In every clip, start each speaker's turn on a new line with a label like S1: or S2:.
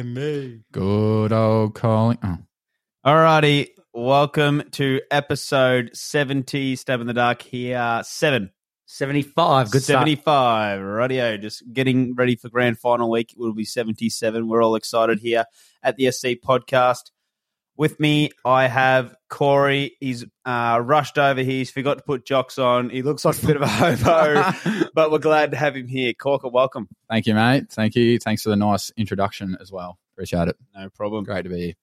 S1: calling me.
S2: Good old calling. Oh.
S1: Alrighty, welcome to episode 70, Stab in the Dark here. Seven.
S3: 75. Good start.
S1: 75. Radio, just getting ready for grand final week. It will be 77. We're all excited here at the SC podcast. With me, I have Corey. He's uh, rushed over here. He's forgot to put jocks on. He looks like a bit of a hobo, but we're glad to have him here. Corker, welcome.
S2: Thank you, mate. Thank you. Thanks for the nice introduction as well. Appreciate it.
S1: No problem.
S2: Great to be here.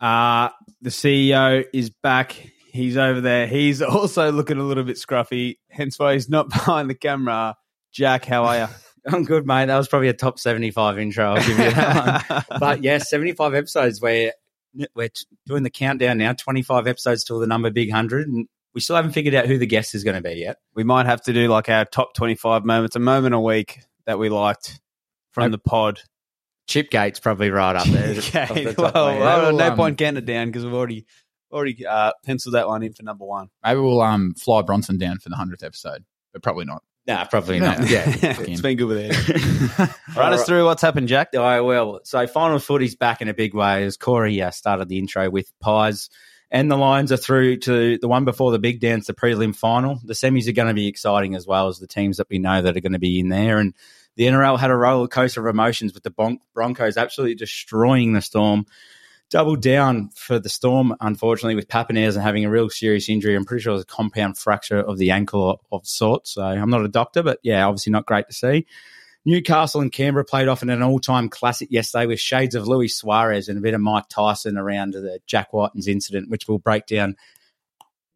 S1: Uh, the CEO is back. He's over there. He's also looking a little bit scruffy, hence why he's not behind the camera. Jack, how are you?
S3: I'm good, mate. That was probably a top 75 intro. I'll give you that one. But yeah, 75 episodes where we're doing the countdown now, 25 episodes till the number big 100. And we still haven't figured out who the guest is going to be yet.
S1: we might have to do like our top 25 moments, a moment a week that we liked from the pod.
S3: Chip Gate's probably right up there.
S1: Okay.
S3: the
S1: Well,
S3: of my head.
S1: well, no
S2: Um,
S1: point getting it down because we've already already uh, penciled that one in for number one.
S2: Maybe we'll um fly Bronson down for the hundredth episode, but probably not.
S3: Nah, probably not.
S2: Yeah.
S3: Yeah.
S1: it's been good with it. Run us through what's happened, Jack.
S3: All right, well, so final footy's back in a big way as Corey uh, started the intro with Pies. And the Lions are through to the one before the big dance, the prelim final. The semis are going to be exciting as well as the teams that we know that are going to be in there. And the NRL had a roller coaster of emotions with the Bron- Broncos absolutely destroying the Storm. Doubled down for the Storm, unfortunately, with Papenhuyzen having a real serious injury. I'm pretty sure it was a compound fracture of the ankle of sorts. So I'm not a doctor, but yeah, obviously not great to see. Newcastle and Canberra played off in an all-time classic yesterday with shades of Luis Suarez and a bit of Mike Tyson around the Jack Wighton's incident, which we'll break down,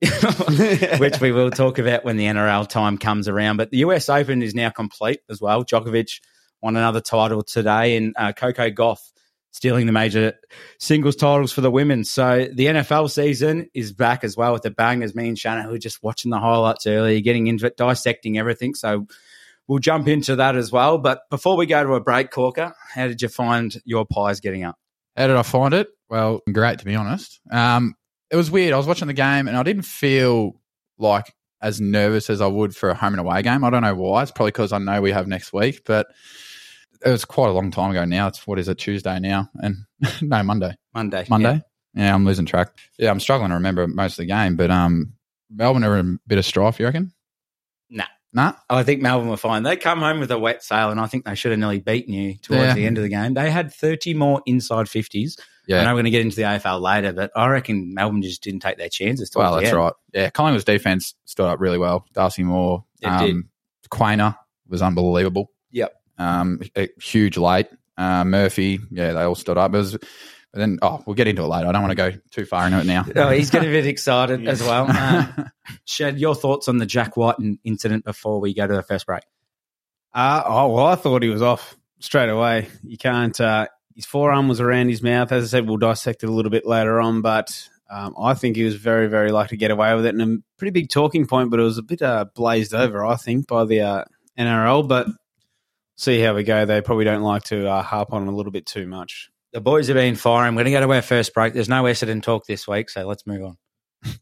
S3: which we will talk about when the NRL time comes around. But the US Open is now complete as well. Djokovic won another title today, and uh, Coco Gauff stealing the major singles titles for the women. So the NFL season is back as well with the bangers. Me and Shannon who were just watching the highlights earlier, getting into it, dissecting everything. So we'll jump into that as well. But before we go to a break, Corker, how did you find your pies getting up?
S2: How did I find it? Well, great to be honest. Um, it was weird. I was watching the game and I didn't feel like as nervous as I would for a home and away game. I don't know why. It's probably because I know we have next week, but it was quite a long time ago now. It's what is it Tuesday now? And no Monday.
S3: Monday.
S2: Monday. Yeah. I'm losing track. Yeah, I'm struggling to remember most of the game, but um, Melbourne are in a bit of strife. You reckon?
S3: Nah.
S2: Nah.
S3: I think Melbourne were fine. They come home with a wet sail, and I think they should have nearly beaten you towards
S2: Yeah.
S3: the end of the game. They had 30 more inside 50s. I know
S2: Yeah.
S3: we're going to get into the AFL later, but I reckon Melbourne just didn't take their chances.
S2: Well, that's
S3: end.
S2: right. Yeah, Collingwood's defense stood up really well. Darcy Moore,
S3: It
S2: um, Quaynor was unbelievable.
S3: Yep.
S2: Um, a huge late. Uh, Murphy, yeah, they all stood up. It was, but then, oh, we'll get into it later. I don't want to go too far into it now.
S3: Oh, he's getting a bit excited
S1: Yeah.
S3: as well. Uh, Shed, your thoughts on the Jack Wighton incident before we go to the first break?
S1: Uh, oh, well, I thought he was off straight away. You can't. Uh, his forearm was around his mouth. As I said, we'll dissect it a little bit later on, but um, I think he was very, very lucky to get away with it. And a pretty big talking point, but it was a bit uh, blazed over, I think, by the uh, NRL. But see how we go. They probably don't like to uh, harp on a little bit too much.
S3: The boys have been firing. We're going to go to our first break. There's no Essendon talk this week, so let's move on.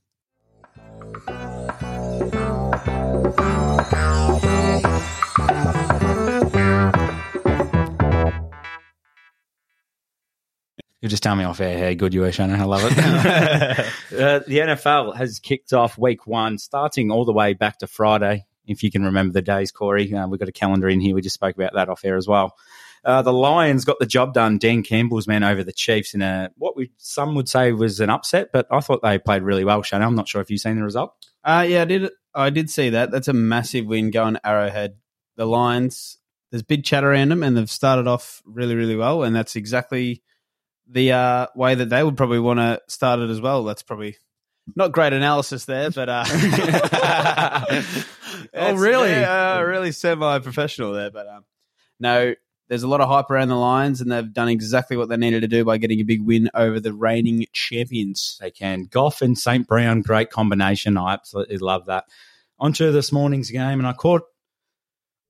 S3: You just tell me off air how good you are, Shannon. I love it. uh, the NFL has kicked off week one, starting all the way back to Friday. If you can remember the days, Corey, uh, we've got a calendar in here. We just spoke about that off air as well. Uh, the Lions got the job done. Dan Campbell's men over the Chiefs in a what we some would say was an upset, but I thought they played really well. Shannon, I'm not sure if you've seen the result.
S1: Uh, yeah, I did. I did see that. That's a massive win going Arrowhead. The Lions, there's big chatter around them, and they've started off really, really well, and that's exactly the uh, way that they would probably want to start it as well. That's probably not great analysis there, but uh,
S2: Oh, really?
S1: Yeah, uh, really semi-professional there, but um, no. There's a lot of hype around the Lions, and they've done exactly what they needed to do by getting a big win over the reigning champions.
S3: They can. Goff and St. Brown, great combination. I absolutely love that. Onto this morning's game, and I caught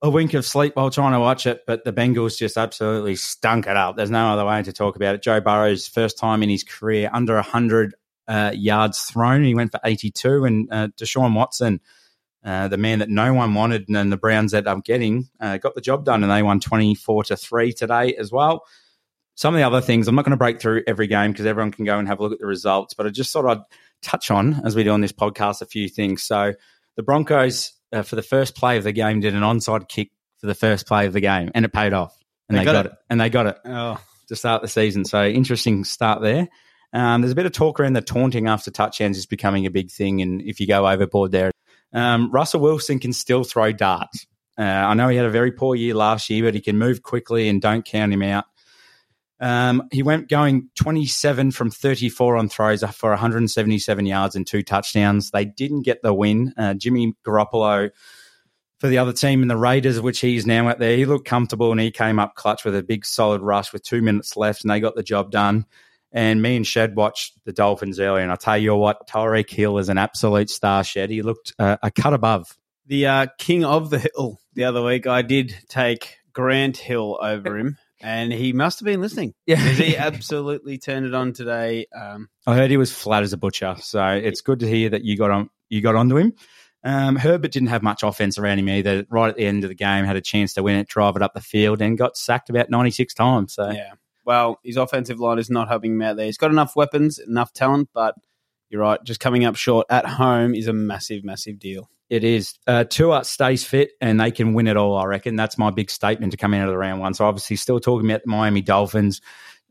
S3: a wink of sleep while trying to watch it, but the Bengals just absolutely stunk it up. There's no other way to talk about it. Joe Burrow's first time in his career under 100 uh, yards thrown. He went for 82, and uh, Deshaun Watson, uh, the man that no one wanted, and then the Browns ended up getting, uh, got the job done, and they won 24 to three today as well. some of the other things, I'm not going to break through every game because everyone can go and have a look at the results, but I just thought I'd touch on, as we do on this podcast, a few things. So the Broncos, uh, for the first play of the game, did an onside kick for the first play of the game, and it paid off. And they, got, it. And they got it
S1: Oh,
S3: to start the season. So interesting start there. Um, there's a bit of talk around the taunting after touchdowns is becoming a big thing, and if you go overboard there, um, Russell Wilson can still throw darts. Uh, I know he had a very poor year last year, but he can move quickly and don't count him out. Um, he went going 27 from 34 on throws for 177 yards and two touchdowns. They didn't get the win. Uh, Jimmy Garoppolo for the other team in the Raiders, which he's now at there, he looked comfortable and he came up clutch with a big solid rush with two minutes left and they got the job done. And me and Shed watched the Dolphins earlier, and I tell you what, Tyreek Hill is an absolute star. Shed, he looked uh, a cut above.
S1: the uh, king of the hill the other week, I did take Grant Hill over him, and he must have been listening.
S3: Yeah,
S1: he absolutely turned it on today. Um,
S3: I heard he was flat as a butcher, so it's good to hear that you got on you got onto him. Um, Herbert didn't have much offense around him either. Right at the end of the game, had a chance to win it, drive it up the field, and got sacked about ninety six times. So
S1: yeah. Well, his offensive line is not helping him out there. He's got enough weapons, enough talent, but you're right. Just coming up short at home is a massive, massive deal.
S3: It is. Uh, Tua stays fit and they can win it all, I reckon. That's my big statement to come out of the round one. So, obviously, still talking about the Miami Dolphins.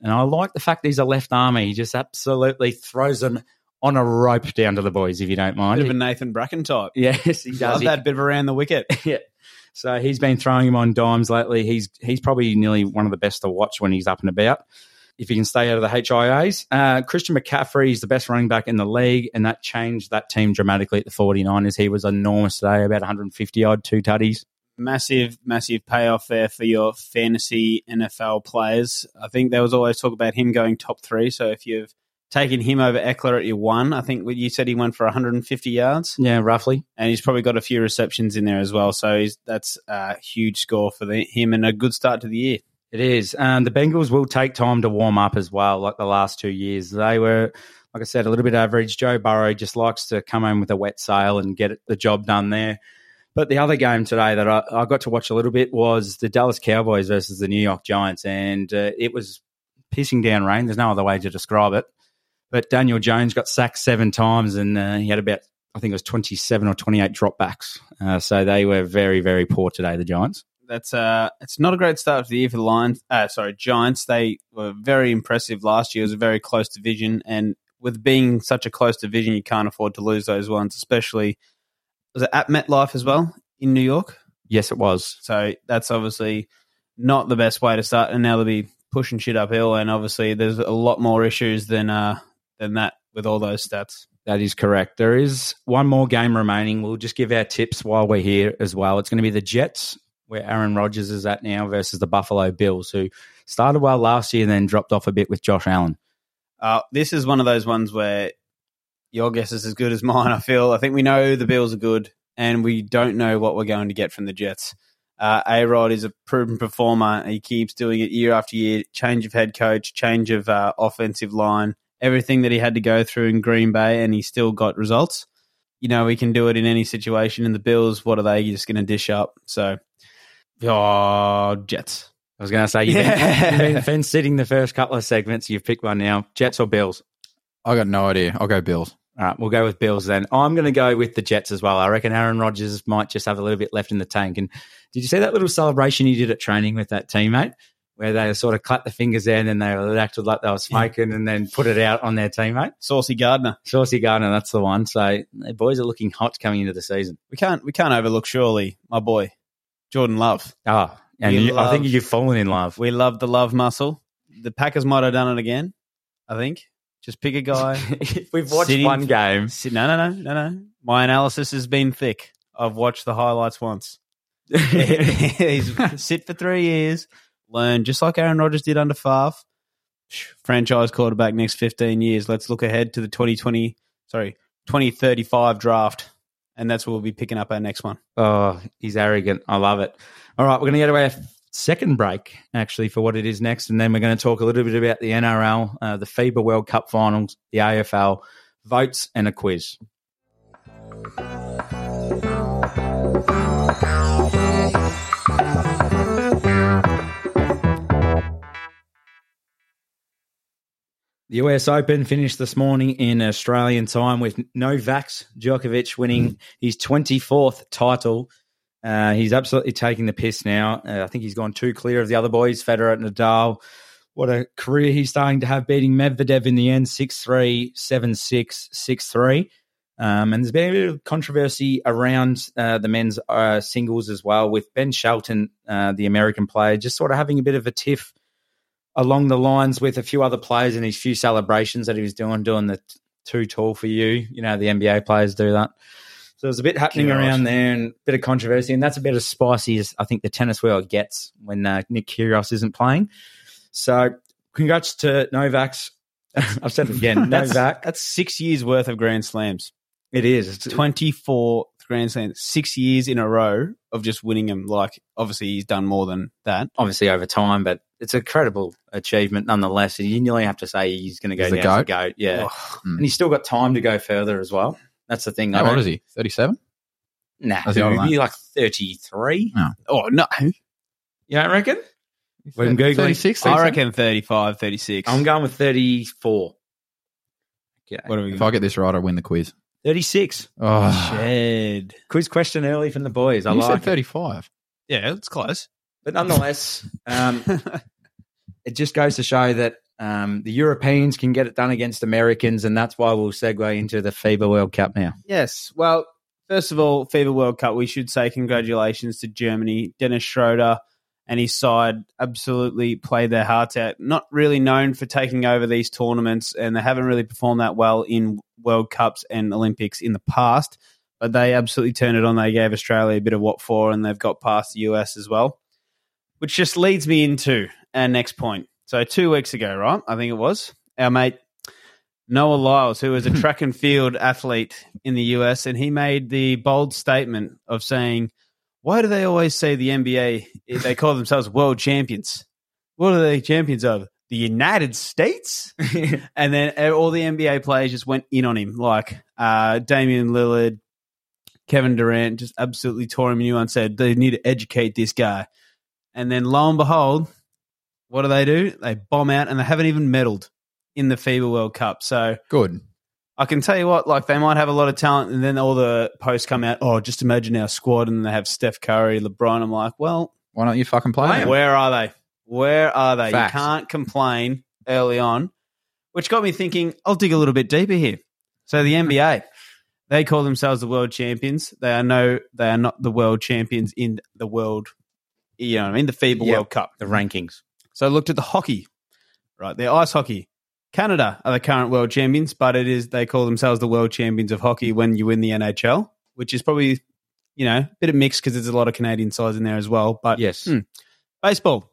S3: And I like the fact he's a left army. He just absolutely throws them on a rope down to the boys, if you don't mind.
S1: Bit of a Nathan Bracken type.
S3: yes, he does.
S1: Love
S3: He-
S1: that bit of around the wicket.
S3: yeah. So he's been throwing him on dimes lately. He's he's probably nearly one of the best to watch when he's up and about. If he can stay out of the HIAs, uh, Christian McCaffrey is the best running back in the league, and that changed that team dramatically at the 49ers. He was enormous today, about 150 odd, two tutties.
S1: massive, massive payoff there for your fantasy NFL players. I think there was always talk about him going top three. So if you've taken him over Ekeler at your one, I think you said he went for 150 yards,
S3: Yeah, roughly.
S1: and he's probably got a few receptions in there as well. So he's, that's a huge score for the, him and a good start to the year.
S3: It is. Um, the Bengals will take time to warm up as well, like the last two years. They were, like I said, a little bit average. Joe Burrow just likes to come home with a wet sail and get the job done there. But the other game today that I, I got to watch a little bit was the Dallas Cowboys versus the New York Giants, and uh, it was pissing down rain. There's no other way to describe it. But Daniel Jones got sacked seven times, and uh, he had about, I think it was 27 or 28 dropbacks. Uh, so they were very, very poor today, the Giants.
S1: That's uh, it's not a great start to the year for the Lions. Uh, sorry, Giants. They were very impressive last year. It was a very close division, and with being such a close division, you can't afford to lose those ones. Especially was it at MetLife as well in New York.
S3: Yes, it was.
S1: So that's obviously not the best way to start. And now they'll be pushing shit uphill, and obviously there's a lot more issues than uh than that with all those stats.
S3: That is correct. There is one more game remaining. We'll just give our tips while we're here as well. It's going to be the Jets, where Aaron Rodgers is at now, versus the Buffalo Bills, who started well last year and then dropped off a bit with Josh Allen.
S1: Uh, this is one of those ones where your guess is as good as mine. I feel. I think we know the Bills are good, and we don't know what we're going to get from the Jets. Uh, A Rod is a proven performer. He keeps doing it year after year. Change of head coach, change of uh, offensive line, everything that he had to go through in Green Bay, and he still got results. You know, he can do it in any situation. And the Bills, what are they just going to dish up? So, oh, Jets.
S3: I was going to say, you've,
S1: Yeah.
S3: been, you've been fence sitting the first couple of segments. You've picked one now. Jets or Bills?
S2: I got no idea. I'll go Bills.
S3: All right, we'll go with Bills then. I'm going to go with the Jets as well. I reckon Aaron Rodgers might just have a little bit left in the tank. And did you see that little celebration he did at training with that teammate? Where they sort of cut the fingers in and they acted like they were smoking and then put it out on their teammate.
S1: Saucy Gardner.
S3: Saucy Gardner, that's the one. So the boys are looking hot coming into the season.
S1: We can't we can't overlook surely my boy Jordan Love.
S3: Oh, and you, I think you've fallen in love.
S1: We love the love muscle. The Packers might have done it again. I think. Just pick a guy.
S3: we've watched
S1: Sitting-
S3: one game,
S1: Sit- no, no, no, no, no. My analysis has been thick. I've watched the highlights once. He's sit for three years, learn just like Aaron Rodgers did under Favre. Franchise quarterback next fifteen years. Let's look ahead to the twenty twenty, sorry, twenty thirty five draft, and that's where we'll be picking up our next one.
S3: Oh, he's arrogant. I love it. All right, we're going to go to our second break, actually, for what it is next. And then we're going to talk a little bit about the NRL, uh, the FIBA World Cup finals, the AFL, votes, and a quiz. US Open finished this morning in Australian time with Novak Djokovic winning his 24th title. Uh, he's absolutely taking the piss now. Uh, I think he's gone too clear of the other boys, Federer and Nadal. What a career he's starting to have, beating Medvedev in the end 6 3, 7 6, 6 3. Um, and there's been a bit of controversy around uh, the men's uh, singles as well, with Ben Shelton, uh, the American player, just sort of having a bit of a tiff along the lines with a few other players and his few celebrations that he was doing, doing the too tall for you. You know, the NBA players do that. So there's a bit happening around there and a bit of controversy, and that's a bit as spicy as I think the tennis world gets when uh, Nick Kyrgios isn't playing. So congrats to Novak's. I've said it again.
S1: That's,
S3: Novak.
S1: that's six years worth of Grand Slams.
S3: It is. It's
S1: 24 Grand Slams, six years in a row of just winning them. Like, obviously, he's done more than that.
S3: obviously over time, but it's a credible achievement nonetheless. And you nearly have to say he's going to go
S2: He's the
S3: down as a
S2: GOAT.
S3: goat. Yeah.
S1: Oh,
S3: And he's still got time to go further as well. That's the thing. I
S2: How old is he? 37?
S3: Nah,
S2: That's the older one.
S3: like 33.
S1: oh, no.
S3: You don't reckon? Wait, I'm Googling.
S2: 36?
S1: I
S2: 37?
S1: reckon 35, 36.
S3: I'm going with 34. Okay.
S1: What are we
S2: If I get this right, I win the quiz.
S3: 36.
S2: Oh,
S1: Shed.
S3: Quiz question early from the boys. I
S2: you
S3: like
S2: said
S3: it.
S2: 35.
S1: Yeah, it's close.
S3: But nonetheless, um, it just goes to show that um, the Europeans can get it done against Americans, and that's why we'll segue into the FIBA World Cup now.
S1: Yes. Well, first of all, FIBA World Cup, we should say congratulations to Germany. Dennis Schroeder and his side absolutely played their hearts out. Not really known for taking over these tournaments, and they haven't really performed that well in World Cups and Olympics in the past. But they absolutely turned it on. They gave Australia a bit of what for, and they've got past the US as well. Which just leads me into our next point. So, two weeks ago, right? I think it was, our mate Noah Lyles, who is a track and field athlete in the US, and he made the bold statement of saying, Why do they always say the NBA, they call themselves world champions? What are they champions of? The United States? and then all the NBA players just went in on him, like uh, Damian Lillard, Kevin Durant, just absolutely tore him a new one, said they need to educate this guy. And then lo and behold, what do they do? They bomb out and they haven't even medaled in the FIBA World Cup. So
S2: Good.
S1: I can tell you what, like they might have a lot of talent, and then all the posts come out. Oh, just imagine our squad, and they have Steph Curry, LeBron. I'm like, well,
S2: Why don't you fucking play?
S3: Play 'em.
S2: him?
S1: where are they? Where are they? You can't complain early on, which got me thinking. I'll dig a little bit deeper here. So the NBA, they call themselves the world champions. They are no, they are not the world champions in the world. You know, what I mean, the FIBA
S3: Yeah.
S1: World Cup.
S3: the rankings.
S1: So I looked at the hockey, right? The ice hockey. Canada are the current world champions, but it is they call themselves the world champions of hockey when you win the NHL, which is probably you know a bit of mix because there's a lot of Canadian sides in there as well. But
S3: Yes.
S1: Hmm. baseball,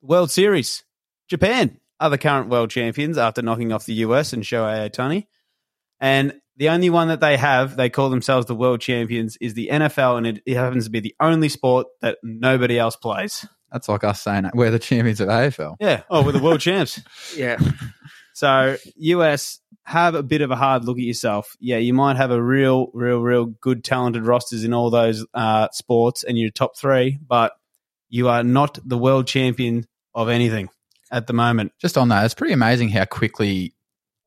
S1: World Series, Japan are the current world champions after knocking off the US and Shohei Ohtani, and the only one that they have, they call themselves the world champions, is the NFL, and it, it happens to be the only sport that nobody else plays.
S2: That's like us saying we're the champions of AFL.
S1: Yeah, oh, we're the world champs.
S3: Yeah.
S1: So US have a bit of a hard look at yourself. Yeah, you might have a real, real, real good talented rosters in all those uh, sports, and you're top three, but you are not the world champion of anything at the moment.
S2: Just on that, it's pretty amazing how quickly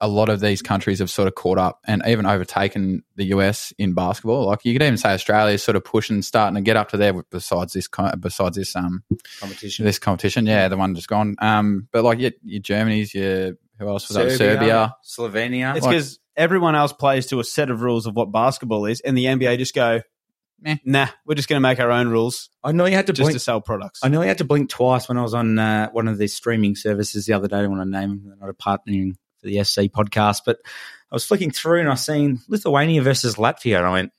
S2: a lot of these countries have sort of caught up and even overtaken the US in basketball. Like you could even say Australia is sort of pushing, starting to get up to there. Besides this, besides this, um,
S3: Competition.
S2: this competition, yeah, the one just gone. Um, but like your, your Germany's, your who else was that? Serbia.
S3: Slovenia.
S1: It's
S2: Like-
S1: because everyone else plays to a set of rules of what basketball is, and the NBA just go,
S2: Meh.
S1: nah, we're just going to make our own rules
S3: I know you had to
S1: just
S3: blink.
S1: to sell products.
S3: I nearly had to blink twice when I was on uh, one of these streaming services the other day. I don't want to name them. They're not a partnering for the SC podcast, but I was flicking through and I seen Lithuania versus Latvia, and I went,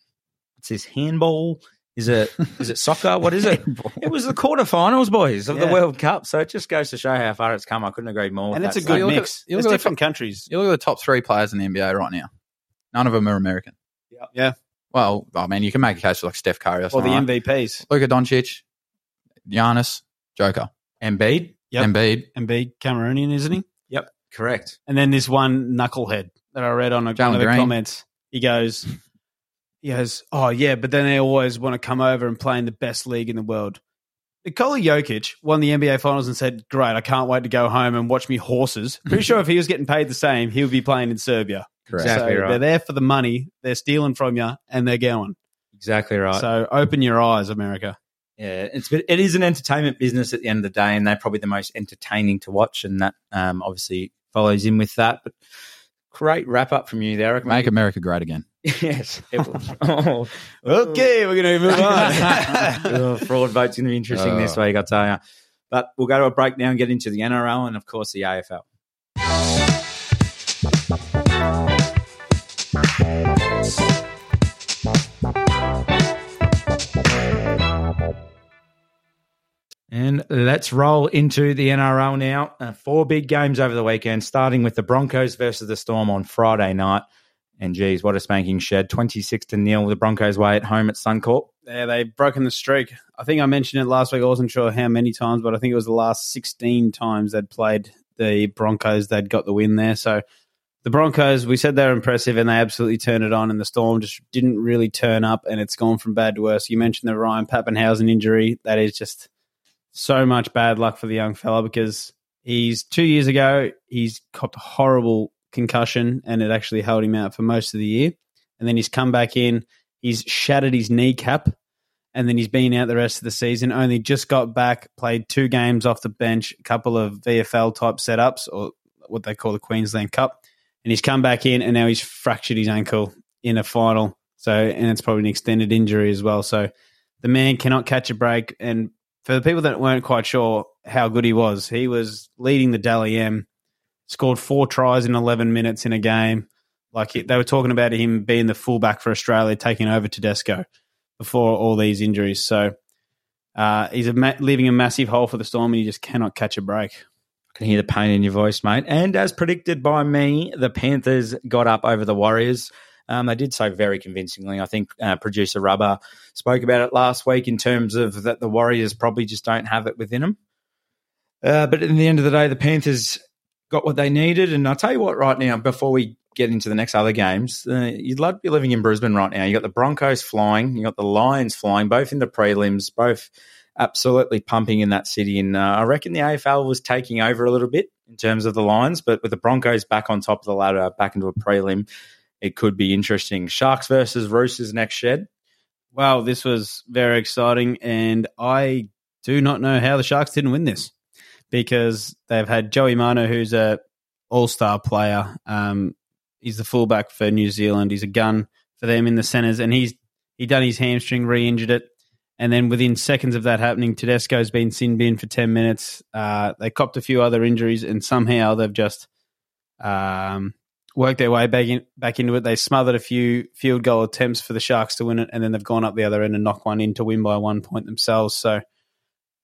S3: "What's this handball? Is it is it soccer? What is it?" It was the quarterfinals, boys, of the World Cup. So it just goes to show how far it's come. I couldn't agree more.
S1: and
S3: with
S1: it's a good
S2: you look at-
S1: mix.
S2: you look at the
S1: different countries.
S2: You look at the top three players in the NBA right now. None of them are American.
S3: Yeah.
S1: Yeah.
S2: Well, I mean, you can make a case for like Steph Curry or
S1: Or
S2: something.
S1: the
S2: right?
S1: MVPs.
S2: Luka Doncic, Giannis, Joker,
S3: Embiid.
S1: Yep.
S2: Embiid,
S1: Embiid, Cameroonian, isn't he?
S3: Yep, correct.
S1: And then this one knucklehead that I read on a,
S2: Jalen
S1: one of the
S2: Green.
S1: comments. He goes, he goes, oh yeah, but then they always want to come over and play in the best league in the world. Nikola Jokic won the NBA Finals and said, "Great, I can't wait to go home and watch me horses." Pretty sure if he was getting paid the same, he would be playing in Serbia.
S3: Correct.
S1: So
S3: right.
S1: they're there for the money. They're stealing from you, and they're going.
S3: Exactly right.
S1: So open your eyes, America.
S3: Yeah, it's it is an entertainment business at the end of the day, and they're probably the most entertaining to watch, and that um, obviously follows in with that. But great wrap up from you there. I
S2: Make America great again.
S3: Yes. It was, oh,
S1: Okay, we're going to move on.
S3: oh, fraud vote's going to be interesting this
S2: Oh.
S3: week, I tell you. But we'll go to a break now and get into the NRL and of course the AFL. And let's roll into the NRL now. Uh, four big games over the weekend, starting with the Broncos versus the Storm on Friday night. And geez, what a spanking shed. 26 to nil, the Broncos way at home at Suncorp.
S1: yeah, they've broken the streak. I think I mentioned it last week. I wasn't sure how many times, but I think it was the last 16 times they'd played the Broncos. They'd got the win there. So the Broncos, we said they're impressive and they absolutely turned it on, and the Storm just didn't really turn up, and it's gone from bad to worse. You mentioned the Ryan Papenhuyzen injury. That is just so much bad luck for the young fella because he's two years ago, he's copped horrible concussion, and it actually held him out for most of the year. And then he's come back in, he's shattered his kneecap and then he's been out the rest of the season. Only just got back, played two games off the bench, a couple of VFL type setups or what they call the Queensland Cup, and he's come back in and now he's fractured his ankle in a final. So and it's probably an extended injury as well. So the man cannot catch a break. And for the people that weren't quite sure how good he was, he was leading the Dally M, scored four tries in eleven minutes in a game. Like they were talking about him being the fullback for Australia, taking over Tedesco before all these injuries. So uh, he's a ma- leaving a massive hole for the Storm, and he just cannot catch a break.
S3: I can hear the pain in your voice, mate. And as predicted by me, the Panthers got up over the Warriors. Um, they did so very convincingly. I think uh, producer Rubber spoke about it last week in terms of that the Warriors probably just don't have it within them. Uh, but in the end of the day, the Panthers got what they needed. And I'll tell you what, right now, before we get into the next other games, uh, you'd love to be living in Brisbane right now. You got the Broncos flying, you got the Lions flying, both in the prelims, both absolutely pumping in that city. And uh, I reckon the AFL was taking over a little bit in terms of the Lions, but with the Broncos back on top of the ladder, back into a prelim, it could be interesting. Sharks versus Roosters next shed.
S1: Wow, this was very exciting, and I do not know how the Sharks didn't win this because they've had Joey Manu, who's a All Star player. Um, he's the fullback for New Zealand. He's a gun for them in the centres, and he's he done his hamstring, re-injured it, and then within seconds of that happening, Tedesco's been sin bin for ten minutes. Uh, they copped a few other injuries, and somehow they've just um, worked their way back in, back into it. They smothered a few field goal attempts for the Sharks to win it, and then they've gone up the other end and knocked one in to win by one point themselves. So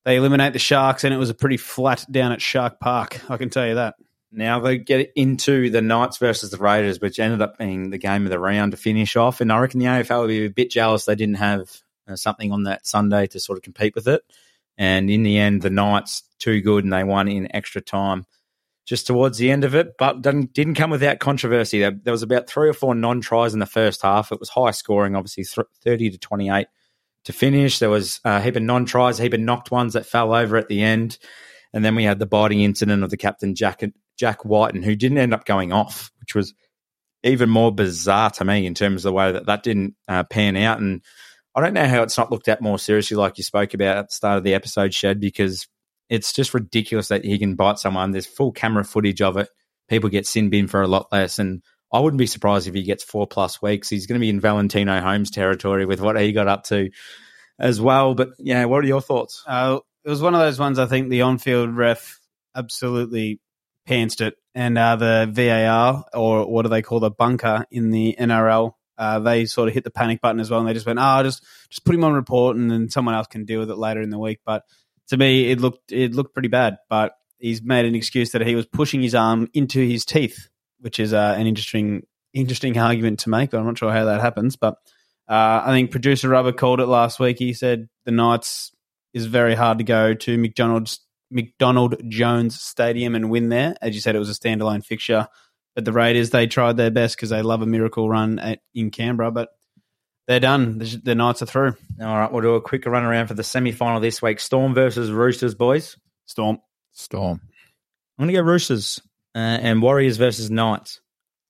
S1: they eliminate the Sharks, and it was a pretty flat down at Shark Park. I can tell you that.
S3: Now they get into the Knights versus the Raiders, which ended up being the game of the round to finish off. And I reckon the AFL would be a bit jealous they didn't have uh, something on that Sunday to sort of compete with it. And in the end, the Knights too good, and they won in extra time just towards the end of it. But didn't, didn't come without controversy. There, there was about three or four non tries in the first half. It was high scoring, obviously th- thirty to twenty eight to finish. There was a heap of non tries, a heap of knocked ones that fell over at the end. And then we had the biting incident of the captain, Jack, Jack Wighton, who didn't end up going off, which was even more bizarre to me in terms of the way that that didn't uh, pan out. And I don't know how it's not looked at more seriously, like you spoke about at the start of the episode, Shed, because it's just ridiculous that he can bite someone. There's full camera footage of it. People get sin bin for a lot less. And I wouldn't be surprised if he gets four plus weeks. He's going to be in Valentino Holmes territory with what he got up to as well. But yeah, what are your thoughts?
S1: Uh, it was one of those ones. I think the on-field ref absolutely pantsed it, and uh, the VAR or what do they call the bunker in the NRL? Uh, they sort of hit the panic button as well, and they just went, "Oh, just just put him on report, and then someone else can deal with it later in the week." But to me, it looked it looked pretty bad. But he's made an excuse that he was pushing his arm into his teeth, which is uh, an interesting interesting argument to make. I'm not sure how that happens. But uh, I think producer Rubber called it last week. He said the Knights is very hard to go to McDonald's McDonald Jones Stadium and win there. As you said, it was a standalone fixture. But the Raiders, they tried their best because they love a miracle run at, in Canberra. But They're done. The, the Knights are through.
S3: All right, we'll do a quick run around for the semi final this week. Storm versus Roosters, boys.
S1: Storm.
S2: Storm.
S3: I'm going to go Roosters uh, and Warriors versus Knights.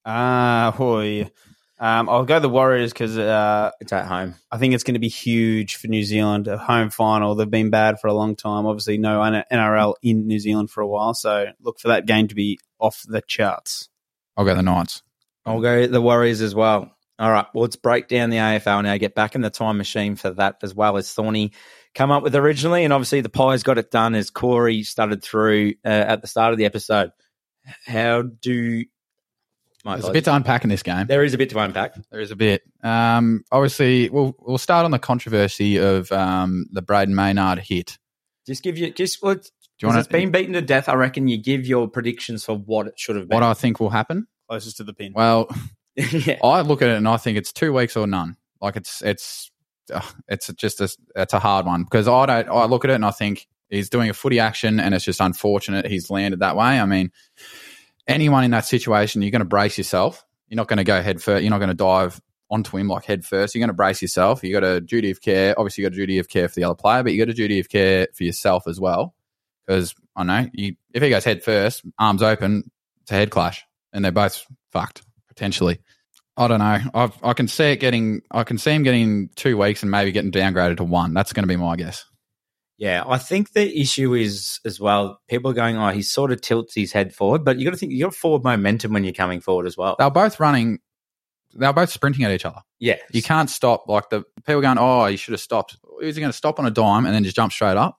S1: Ah, boy. Um, I'll go the Warriors because uh,
S3: It's at home.
S1: I think it's going to be huge for New Zealand. A home final. They've been bad for a long time. Obviously, no NRL in New Zealand for a while. So look for that game to be off the charts.
S2: I'll go the Knights.
S3: I'll go the Warriors as well. All right, well, let's break down the AFL now. Get back in the time machine for that as well as Thorny come up with originally, and obviously the Pies got it done as Corey started through uh, at the start of the episode. How do my
S2: There's a bit to unpack in this game.
S3: there is a bit to unpack.
S2: There is a bit. Um, obviously, we'll we'll start on the controversy of um, the Brayden Maynard hit.
S3: Just give you just what
S2: Do you want
S3: it's been beaten to death. I reckon you give your predictions for what it should have been.
S2: what I think will happen?
S1: Closest to the pin.
S2: Well,
S3: yeah.
S2: I look at it and I think it's two weeks or none. Like it's it's uh, it's just a it's a hard one because I don't I look at it and I think he's doing a footy action and it's just unfortunate he's landed that way. I mean, anyone in that situation, you're going to brace yourself. You're not going to go head first. You're not going to dive onto him like head first. You're going to brace yourself. You got a duty of care. Obviously, you got a duty of care for the other player, but you got a duty of care for yourself as well. Because I know you, if he goes head first, arms open, it's a head clash, and they're both fucked potentially. I don't know. I've, I can see it getting. I can see him getting two weeks and maybe getting downgraded to one. That's going to be my guess.
S3: Yeah, I think the issue is as well. People are going, "Oh, he sort of tilts his head forward," but you got to think you got forward momentum when you're coming forward as well.
S2: They're both running. They're both sprinting at each other.
S3: yeah,
S2: You can't stop. Like the people going, "Oh, you should have stopped." Is he going to stop on a dime and then just jump straight up?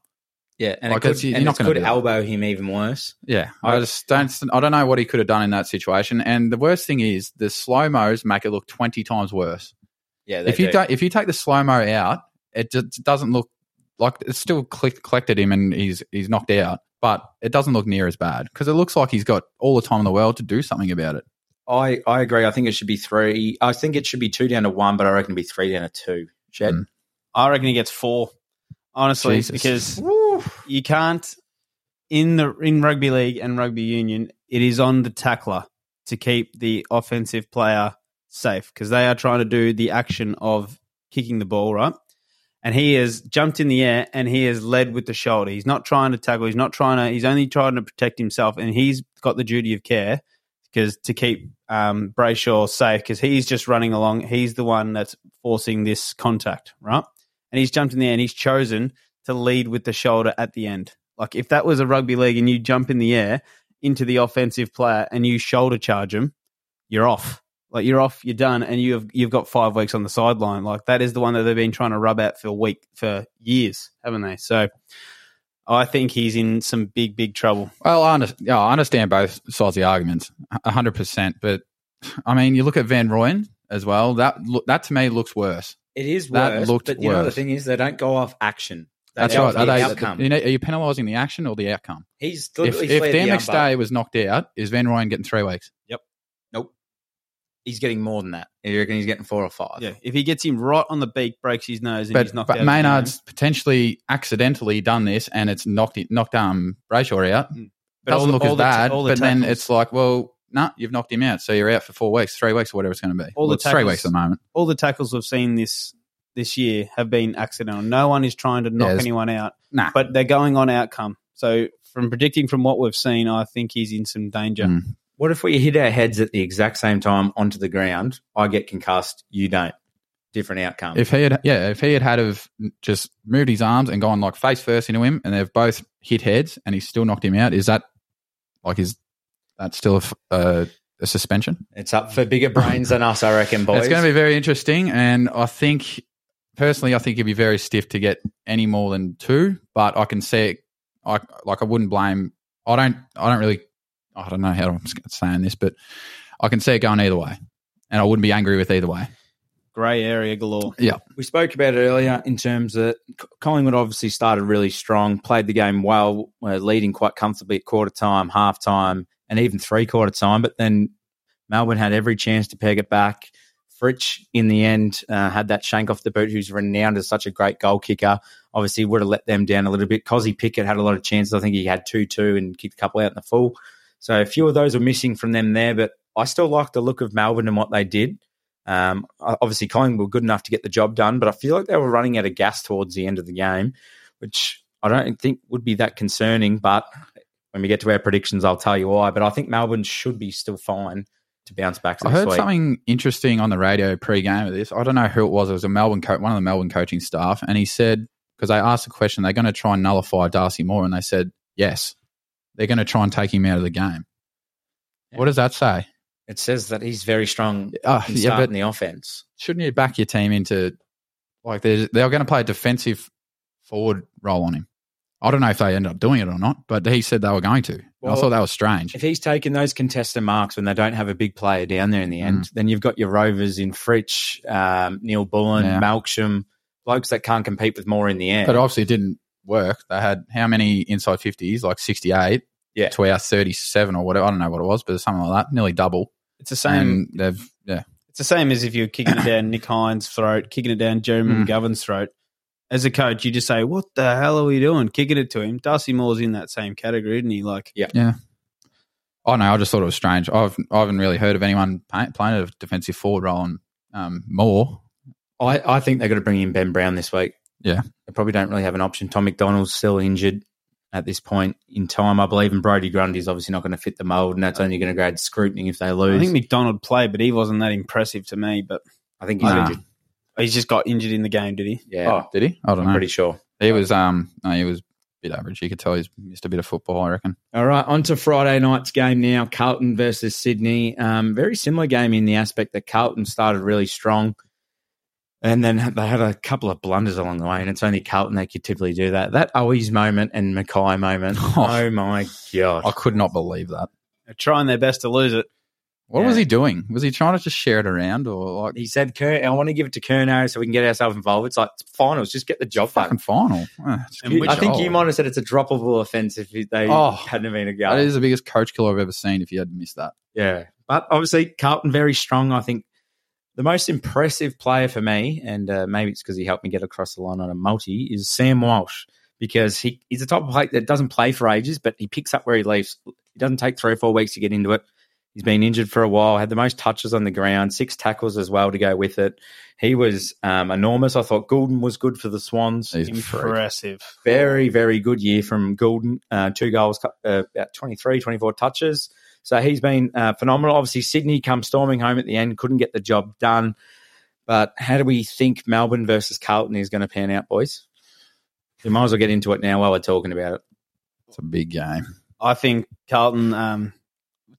S3: Yeah, and
S2: Like,
S3: it could,
S2: you're
S3: and
S2: not
S3: it
S2: gonna
S3: could elbow him even worse.
S2: Yeah, I just don't. I don't know what he could have done in that situation. And the worst thing is the slow mos make it look twenty times worse.
S3: Yeah,
S2: if you
S3: do.
S2: don't, if you take the slow mo out, it just doesn't look like it's still click, collected him and he's he's knocked out, but it doesn't look near as bad because it looks like he's got all the time in the world to do something about it.
S3: I I agree. I think it should be three. I think it should be two down to one, but I reckon it'd be three down to two. Shed.
S2: Mm.
S1: I reckon he gets four. Honestly,
S2: Jesus.
S1: because you can't in the in rugby league and rugby union, it is on the tackler to keep the offensive player safe because they are trying to do the action of kicking the ball, right? And he has jumped in the air and he has led with the shoulder. He's not trying to tackle. He's not trying to. He's only trying to protect himself, and he's got the duty of care because to keep um, Brayshaw safe because he's just running along. He's the one that's forcing this contact, right? And he's jumped in the air and he's chosen to lead with the shoulder at the end. Like if that was a rugby league and you jump in the air into the offensive player and you shoulder charge him, you're off. Like you're off, you're done, and you have you've got five weeks on the sideline. Like that is the one that they've been trying to rub out for a week for years, haven't they? So I think he's in some big, big trouble.
S2: Well, I, under, I understand both sides of the arguments, hundred percent. But I mean, you look at Van Rooyen as well. That that to me looks worse.
S3: It is
S2: That
S3: worse,
S2: looked
S3: but you know the thing is they don't go off action. They
S2: That's right.
S3: off
S2: Are,
S3: the
S2: they,
S3: outcome.
S2: you know, are you penalising the action or the outcome?
S3: He's still,
S2: If,
S3: he's
S2: if
S3: led
S2: their
S3: the
S2: next
S3: umbrella.
S2: day was knocked out, is Van Rooyen getting three weeks?
S3: nope, he's getting more than that. You reckon he's getting four or five?
S1: Yeah, if he gets him right on the beak, breaks his nose, and
S2: But,
S1: he's knocked
S2: but
S1: out.
S2: Maynard's potentially accidentally done this, and it's knocked it, knocked um Brayshaw out.
S1: but
S2: Doesn't
S1: all-
S2: look
S1: all
S2: as bad,
S1: the
S2: but then it's like, well, nah, you've knocked him out, so you're out for four weeks, three weeks, or whatever it's going to be.
S1: All
S2: well,
S1: the
S2: it's three
S1: tackles-
S2: weeks at the moment.
S1: all the tackles we've seen this this year have been accidental. No one is trying to knock
S2: there's-
S1: anyone out,
S2: Nah.
S1: but they're going on outcome. So from predicting from what we've seen, I think he's in some danger.
S2: Mm.
S3: What if we hit our heads at the exact same time onto the ground? I get concussed. You don't. Different outcome.
S2: If he had, yeah, if he had had have just moved his arms and gone like face first into him, and they've both hit heads, and he's still knocked him out, is that like is that still a, uh, a suspension?
S3: it's up for bigger brains than us, I reckon, boys.
S2: It's going to be very interesting, and I think personally, I think it'd be very stiff to get any more than two. But I can see it. I like I wouldn't blame. I don't. I don't really. I don't know how I'm saying this, but I can see it going either way, and I wouldn't be angry with either way.
S1: Grey area galore.
S3: Yeah, we spoke about it earlier in terms of Collingwood obviously started really strong, played the game well, were leading quite comfortably at quarter time, half time, and even three quarter time. But then Melbourne had every chance to peg it back. Fritsch, in the end, uh, had that shank off the boot, who's renowned as such a great goal kicker. Obviously, would have let them down a little bit. Kozzy Pickett had a lot of chances. I think he had 2 2 and kicked a couple out in the full. So a few of those were missing from them there, but I still like the look of Melbourne and what they did. Um, obviously, Collingwood were good enough to get the job done, but I feel like they were running out of gas towards the end of the game, which I don't think would be that concerning. But when we get to our predictions, I'll tell you why. But I think Melbourne should be still fine to bounce back.
S2: I heard
S3: week.
S2: something interesting on the radio pre-game of this. I don't know who it was. It was a Melbourne co- one of the Melbourne coaching staff, and he said because I asked the question, they're going to try and nullify Darcy Moore, and they said yes, they're going to try and take him out of the game.
S3: Yeah.
S2: What does that say?
S3: It says that he's very strong
S2: Uh,
S3: in
S2: yeah, but
S3: the offense.
S2: shouldn't you back your team into like they're they're going to play a defensive forward role on him? I don't know if they ended up doing it or not, but he said they were going to. And I thought that was strange.
S3: If he's taking those contested marks when they don't have a big player down there in the end, then you've got your Rovers in Fritsch, um, Neal-Bullen,
S2: Yeah.
S3: Malcolm, blokes that can't compete with Moore in the air.
S2: But obviously, it didn't work. They had how many inside fifties? Like sixty-eight.
S3: Yeah.
S2: to our thirty-seven or whatever. I don't know what it was, but something like that. Nearly double.
S1: It's the same.
S2: And they've yeah.
S1: It's the same as if you're kicking it down Nick Haynes' throat, kicking it down Jeremy
S2: Mm.
S1: McGovern's throat. As a coach, you just say, "What the hell are we doing?" Kicking it to him. Darcy Moore's in that same category, isn't he? Like, yeah. Yeah.
S2: I know. I just thought it was strange. I've I haven't really heard of anyone pay, playing a defensive forward role on um, Moore.
S3: I, I think they've got to bring in Ben Brown this week.
S2: Yeah.
S3: They probably don't really have an option. Tom McDonald's still injured at this point in time, I believe, and Brodie Grundy's obviously not going to fit the mold, and that's only going to grade scrutiny if they lose.
S1: I think McDonald played, but he wasn't that impressive to me. But I think
S3: he's
S2: Nah.
S3: injured.
S1: he's just got injured in the game, did he?
S3: Yeah,
S2: Oh, did he? I don't
S3: I'm
S2: know.
S3: pretty sure.
S2: He was um no, he was a bit average. You could tell he's missed a bit of football. I reckon.
S3: All right, on to Friday night's game now. Carlton versus Sydney. Um, very similar game in the aspect that Carlton started really strong. And then they had a couple of blunders along the way, and it's only Carlton that could typically do that. That Owies moment and Mackay moment.
S2: Oh.
S3: Oh, my God.
S2: I could not believe that.
S1: They're trying their best to lose it.
S2: What
S3: Yeah.
S2: was he doing? Was he trying to just share it around or like
S3: He said, Kern, I want to give it to Kerno so we can get ourselves involved. It's like, it's finals, just get the job
S2: fucking
S3: done.
S2: final? It's
S1: And
S2: good
S1: which-
S3: I think
S2: goal.
S3: you might have said it's a droppable offence if they
S2: Oh.
S3: hadn't been a goal.
S2: That is the biggest coach killer I've ever seen. If you had missed that,
S3: Yeah. But obviously, Carlton very strong. I think the most impressive player for me, and uh, maybe it's because he helped me get across the line on a multi, is Sam Walsh because he, he's a type of player that doesn't play for ages, but he picks up where he leaves. It doesn't take three or four weeks to get into it. He's been injured for a while, had the most touches on the ground, six tackles as well to go with it. He was um, enormous. I thought Gulden was good for the Swans.
S2: he's.
S1: Impressive.
S3: Very, very good year from Gulden. Uh, two goals, uh, about 23, 24 touches. So he's been uh, phenomenal. Obviously, Sydney come storming home at the end, couldn't get the job done. But how do we think Melbourne versus Carlton is going to pan out, boys? We might as well get into it now while we're talking about it.
S2: It's a big game.
S1: I think Carlton. Um,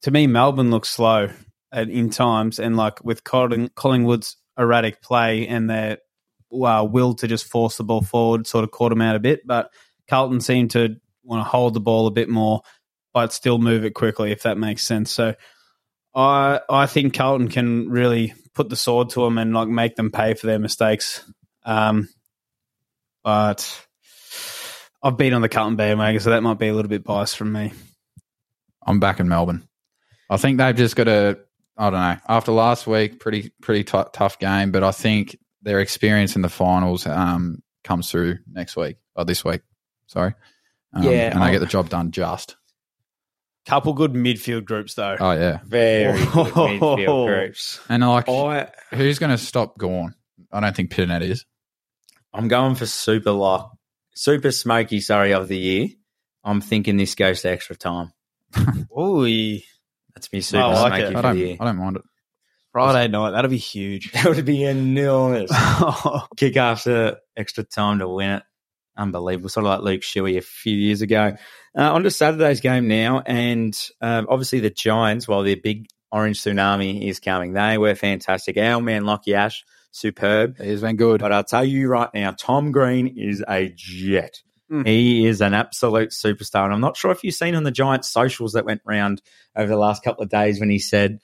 S1: to me, Melbourne looks slow at, in times, and like with Colling, Collingwood's erratic play and their uh, will to just force the ball forward, sort of caught them out a bit. But Carlton seemed to want to hold the ball a bit more, but still move it quickly, if that makes sense. So, I I think Carlton can really put the sword to them and like make them pay for their mistakes. Um, but I've been on the Carlton bandwagon, so that might be a little bit biased from me.
S2: I'm back in Melbourne. I think they've just got to. I don't know. After last week, pretty pretty t- tough game, but I think their experience in the finals um, comes through next week or this week. Sorry, um,
S3: Yeah,
S2: and they
S3: I'll-
S2: get the job done just.
S1: Couple good midfield groups though.
S2: Oh yeah,
S3: Very good midfield groups.
S2: and like
S3: I,
S2: who's going to stop Gawn? I don't think Pittonet is.
S3: I'm going for super lock, super smoky, sorry, of the year. I'm thinking this goes to extra time.
S1: Ooh,
S3: That's me super
S1: I like
S3: smoky
S1: it.
S2: I
S3: for
S2: don't.
S3: the year.
S2: I don't mind it.
S1: Friday night, that'll be huge.
S3: That would be enormous. kick after extra time to win it. Unbelievable. Sort of like Luke Shuey a few years ago. Uh, on to Saturday's game now. And um, obviously, the Giants, while their big orange tsunami is coming, they were fantastic. Our man, Lachie Ash, superb.
S2: He's been good.
S3: But I'll tell you right now, Tom Green is a jet.
S1: Mm.
S3: He is an absolute superstar. And I'm not sure if you've seen on the Giants socials that went round over the last couple of days when he said,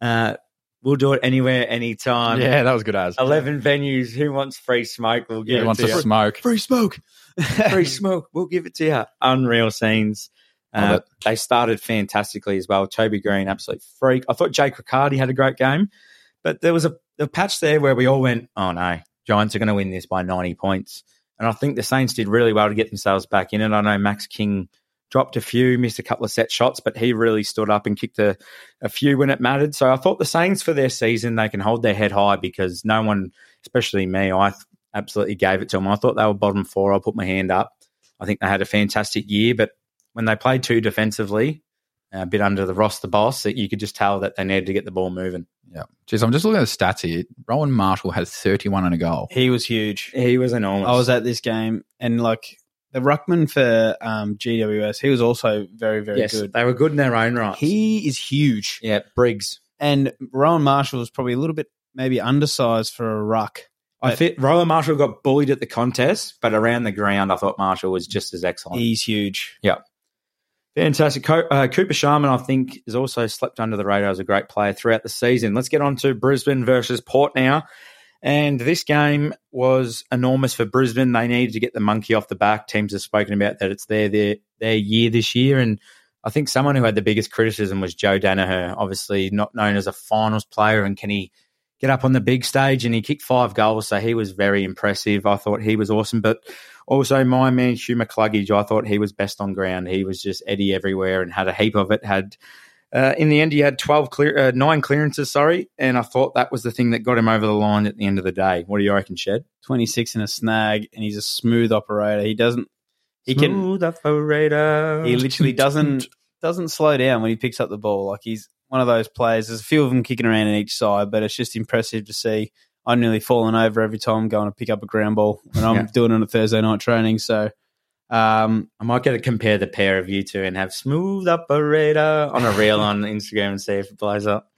S3: uh, We'll do it anywhere, anytime.
S2: yeah, that was good as.
S3: 11 venues. Who wants free smoke? We'll give
S2: He
S3: it
S2: wants
S3: to you.
S2: smoke.
S1: Free smoke.
S3: free smoke. We'll give it to you. Unreal scenes. Uh, they started fantastically as well. Toby Greene, absolute freak. I thought Jake Riccardi had a great game, but there was a, a patch there where we all went, oh no, Giants are going to win this by 90 points. And I think the Saints did really well to get themselves back in it. I know Max King dropped a few, missed a couple of set shots, but he really stood up and kicked a, a few when it mattered. So I thought the Saints for their season, they can hold their head high because no one, especially me, I absolutely gave it to them. I thought they were bottom four. I'll put my hand up. I think they had a fantastic year, but when they played too defensively, uh, a bit under the roster boss, that you could just tell that they needed to get the ball moving.
S2: Yeah. Jeez, I'm just looking at the stats here. Rowan Marshall has 31 and a goal.
S1: He was huge.
S3: He was enormous.
S1: I was at this game, and like the ruckman for um, GWS, he was also very, very
S3: yes,
S1: good.
S3: they were good in their own right.
S1: He is huge,
S3: yeah, Briggs.
S1: and Rowan Marshall is probably a little bit maybe undersized for a ruck.
S3: I think Rowan Marshall got bullied at the contest, but around the ground, I thought Marshall was just as excellent.
S1: He's huge. Yeah.
S3: Fantastic. Co- uh, Cooper Sharman, I think, is also slept under the radar as a great player throughout the season. Let's get on to Brisbane versus Port now. And this game was enormous for Brisbane. They needed to get the monkey off the back. Teams have spoken about that it's their their their year this year. And I think someone who had the biggest criticism was Joe Daniher, obviously not known as a finals player. And can he get up on the big stage? And he kicked five goals, so he was very impressive. I thought he was awesome. But also, my man Hugh McCluggage, I thought he was best on ground. He was just Eddie everywhere and had a heap of it. Had uh, in the end, he had twelve clear, uh, nine clearances. Sorry, and I thought that was the thing that got him over the line at the end of the day. What do you reckon, Shed?
S1: 26 and a snag, and he's a smooth operator. He doesn't. He can.
S3: Smooth operator.
S1: He literally doesn't doesn't slow down when he picks up the ball. Like he's one of those players. There's a few of them kicking around on each side, but it's just impressive to see. I'm nearly falling over every time I'm going to pick up a ground ball and I'm
S3: Yeah.
S1: doing it on a Thursday night training. So, um,
S3: I might get to compare the pair of you two and have smooth operator on a reel on Instagram and see if it blows up.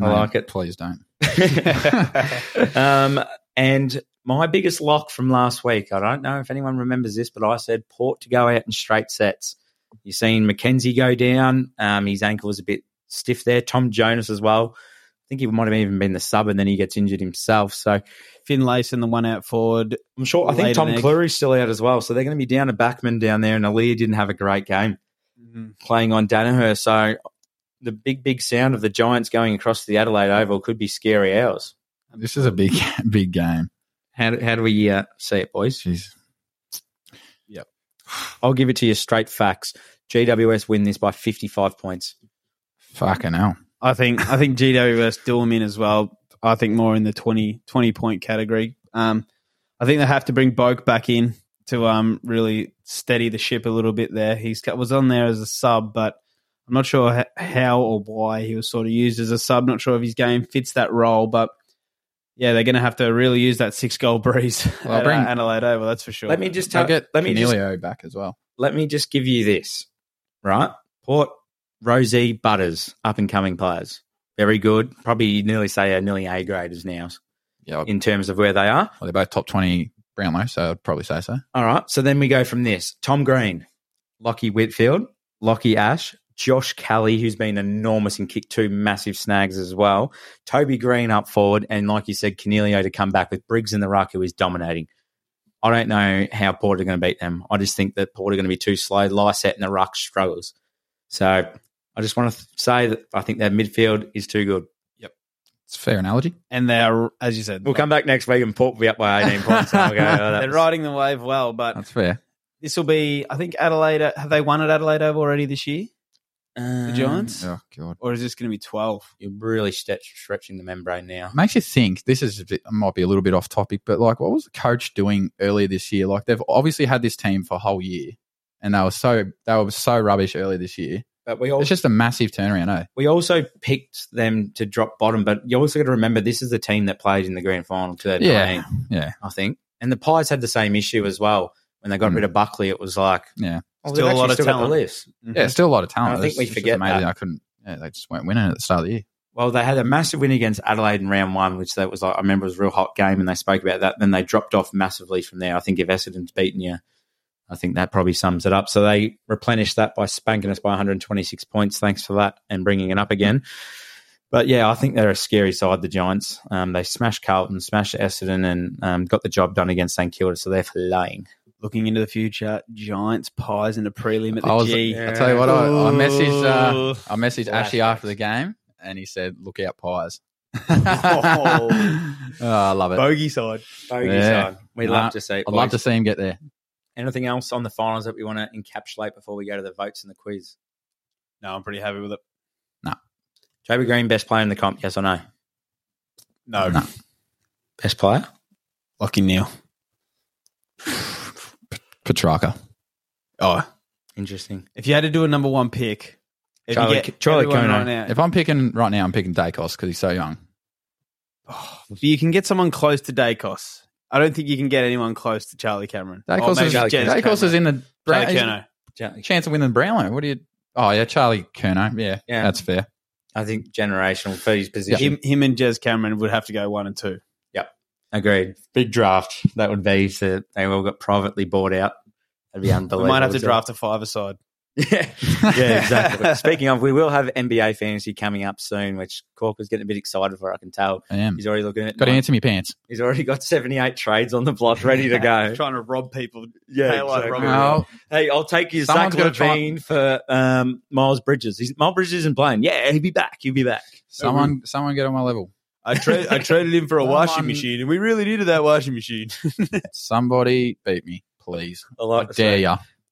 S3: I like it.
S2: Please don't.
S3: um, and my biggest lock from last week, I don't know if anyone remembers this, but I said Port to go out in straight sets. You've seen McKenzie go down. Um, his ankle was a bit stiff there. Tom Jonas as well. I think he might have even been the sub and then he gets injured himself. So
S1: Finlayson, the one out forward.
S3: I'm sure, I think Tom
S1: an.
S3: Cleary's still out as well. So they're going to be down to Backman down there and Aliir didn't have a great game playing on Daniher. So the big, big sound of the Giants going across the Adelaide Oval could be scary hours.
S2: This is a big, big game.
S3: How, how do we uh, see it, boys?
S2: Jeez.
S3: I'll give it to you straight facts. GWS win this by 55 points.
S2: Fucking hell.
S1: I think I think GWS do them in as well. I think more in the 20, 20 point category. Um, I think they have to bring Boak back in to um, really steady the ship a little bit there. He was on there as a sub, but I'm not sure how or why he was sort of used as a sub. Not sure if his game fits that role, but yeah, they're going to have to really use that six goal breeze
S2: Well,
S1: at
S2: bring-
S1: uh, Adelaide Oval. That's for sure.
S3: Let me just
S2: I'll
S3: tell,
S2: get
S3: let me just,
S2: Coniglio back as well.
S3: let me just give you this, right? Port, Rozee, Butters, up and coming players. Very good. Probably nearly say are nearly A graders now
S2: Yeah.
S3: in terms of where they are.
S2: Well, they're both top 20 Brownlow, so I'd probably say so.
S3: All right. So then we go from this Tom Green, Lachie Whitfield, Lachie Ash, Josh Kelly, who's been enormous and kicked two massive snags as well. Toby Greene up forward. And like you said, Coniglio to come back with Briggs in the ruck, who is dominating. I don't know how Port are going to beat them. I just think that Port are going to be too slow. Lycett in the ruck struggles. So I just want to say that I think their midfield is too good.
S2: Yep, it's a fair analogy.
S1: and they're as you said,
S3: We'll come back next week and Port will be up by 18 points. And I'll go, oh,
S1: they're
S3: was-
S1: riding the wave well, but
S2: That's fair.
S1: this will be. I think Adelaide have they won at Adelaide Oval already this year, the Giants, um,
S2: Oh, God.
S1: or is this going to be twelve?
S3: You're really stretch, stretching the membrane now.
S2: Makes you think. This is a bit, might be a little bit off topic, but like, what was the coach doing earlier this year? Like, they've obviously had this team for a whole year, and they were so they were so rubbish earlier this year.
S3: But we all
S2: It's just a massive turnaround, eh?
S3: we also picked them to drop bottom, but you also got to remember this is the team that played in the grand final 2019,
S2: Yeah, yeah,
S3: I think. And the Pies had the same issue as well. When they got
S2: Mm.
S3: rid of Buckley, it was like,
S2: yeah,
S3: oh,
S1: Still
S3: they've
S1: a lot
S3: actually
S1: of
S3: still got
S1: talent.
S3: the list.
S2: yeah. Still a lot of talent.
S3: I think we forget
S2: amazing.
S3: that.
S2: I couldn't. Yeah, they just weren't winning at the start of the year.
S3: Well, they had a massive win against Adelaide in round one, which that was like, I remember it was a real hot game, and they spoke about that. Then they dropped off massively from there. I think if Essendon's beaten you, I think that probably sums it up. So they replenished that by spanking us by 126 points. Thanks for that and bringing it up again. But yeah, I think they're a scary side, the Giants. Um, they smashed Carlton, smashed Essendon, and um, got the job done against St Kilda. So they're flying.
S1: Looking into the future, Giants pies in a prelim at the
S2: I was.
S1: G.
S2: I tell you what, I, I messaged. Uh, I messaged Ashley after the game, and he said, "Look out, pies."
S1: Oh.
S2: Oh, I love it.
S1: Bogey side.
S3: Bogey
S2: Yeah.
S3: side. We
S2: Nah,
S3: love to see.
S2: I'd love to see him get there.
S3: Anything else on the finals that we want to encapsulate before we go to the votes and the quiz?
S1: No, I'm pretty happy with it.
S3: Toby Greene, best player in the comp, yes or no?
S1: No,
S2: No.
S3: Best player?
S1: Lachie Neale.
S2: Petracca.
S1: Oh,
S3: Interesting.
S1: if you had to do a number one pick, if
S3: Charlie-
S1: you get
S3: Charlie
S1: everyone
S3: Kono.
S1: right now,
S2: If I'm picking right now, I'm picking Daicos because he's so young.
S1: But you can get someone close to Daicos. I don't think you can get anyone close to Charlie Cameron. Or Daicos
S2: is,
S3: Charlie
S1: Jez
S2: Daicos is in the Brown,
S1: Charlie
S2: he's-
S1: Curnow.
S3: Charlie-
S2: chance of winning Brownlow. What do you? Oh yeah, Charlie Curnow. Yeah,
S3: Yeah.
S2: that's fair.
S3: I think generational for his position.
S1: Him, him and Jez Cameron would have to go one and two.
S3: Yep, Agreed. Big draft. That would be so they all got privately bought out. That'd be unbelievable.
S1: We might have to draft a five aside.
S3: Yeah, yeah, exactly. Speaking of, we will have NBA fantasy coming up soon, which Corka's getting a bit excited for. I can tell.
S2: I am.
S3: He's already looking at.
S2: Got to answer me pants.
S3: He's already got seventy-eight trades on the block ready to go.
S1: Trying to rob people.
S3: Yeah,
S1: Hey,
S3: exactly.
S1: Robert-
S2: No,
S3: Hey, I'll take you,
S2: Someone's
S3: Zach
S2: gotta try-
S3: LaVine for um, Miles Bridges. He's, Miles Bridges isn't playing. Yeah, he'll be back. He'll be back.
S2: someone, someone get on my level.
S1: I, tra- I traded him for a washing machine, and we really needed that washing machine.
S2: Somebody beat me, please.
S3: I
S2: I
S3: like to
S2: dare
S3: see.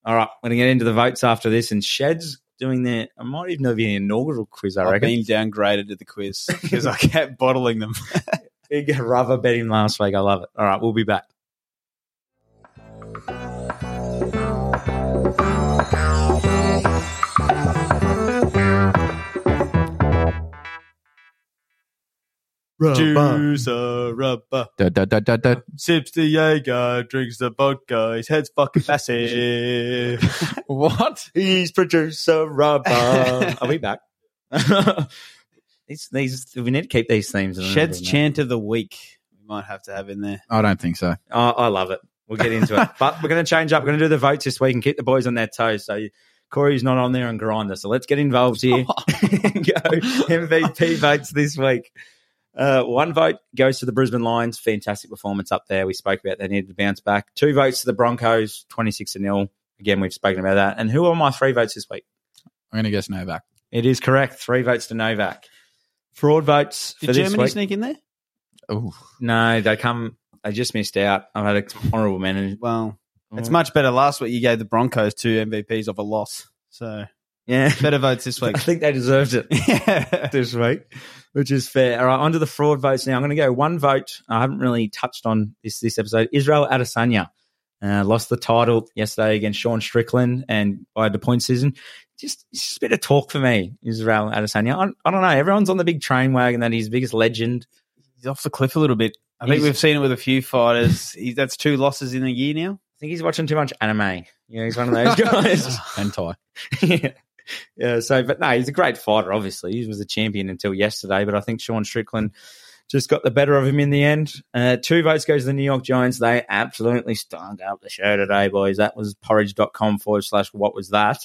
S3: All right, we're going to get into the votes after this, and Shed's doing their. I might even have the inaugural quiz. I
S1: I've
S3: reckon.
S1: been downgraded to the quiz because I kept bottling them.
S3: Big rubber bet him last week. I love it. All right, we'll be back.
S1: Juicer rubber.
S2: Da, da, da, da, da.
S1: Sips the Jaeger, drinks the vodka, his head's fucking massive.
S2: What?
S3: He's producer rubber. Are we back? these, these, we need to keep these themes. in the
S1: Shed's
S3: middle,
S1: chant of the week. We might have to have in there.
S2: I don't think so.
S3: Oh, I love it. We'll get into it. But we're going to change up. We're going to do the votes this week and keep the boys on their toes. So Corey's not on there and grinder. So let's get involved here. Go MVP votes this week. Uh, one vote goes to the Brisbane Lions. Fantastic performance up there. We spoke about they needed to bounce back. Two votes to the Broncos, 26 to nil. Again, we've spoken about that. And who are my three votes this week?
S2: I'm going to guess Novak.
S3: It is correct. Three votes to Novak. Fraud votes
S1: Did
S3: for this
S1: Germany
S3: week.
S1: sneak in there?
S2: Oh,
S3: No, they come. They just missed out. I've had a horrible mention.
S1: Well, it's much better last week. You gave the Broncos two MVPs of a loss. So
S3: Yeah,
S1: better votes this week.
S3: I think they deserved it
S1: yeah.
S3: this week, which is fair. All right, on to the fraud votes now. I'm going to go one vote. I haven't really touched on this this episode. Israel Adesanya uh, lost the title yesterday against Sean Strickland and by the point decision. Just, it's just a bit of talk for me, Israel Adesanya. I, I don't know. Everyone's on the big train wagon that he's the biggest legend.
S1: He's off the cliff a little bit. I think we've seen it with a few fighters. He, that's two losses in a year now.
S3: I think he's watching too much anime. Yeah, he's one of those guys.
S2: hentai.
S3: yeah. Yeah, so but no, he's a great fighter, obviously. He was a champion until yesterday, but I think Sean Strickland just got the better of him in the end. Uh, two votes goes to the New York Giants. They absolutely stunk up the show today, boys. That was porridge.com forward slash what was that.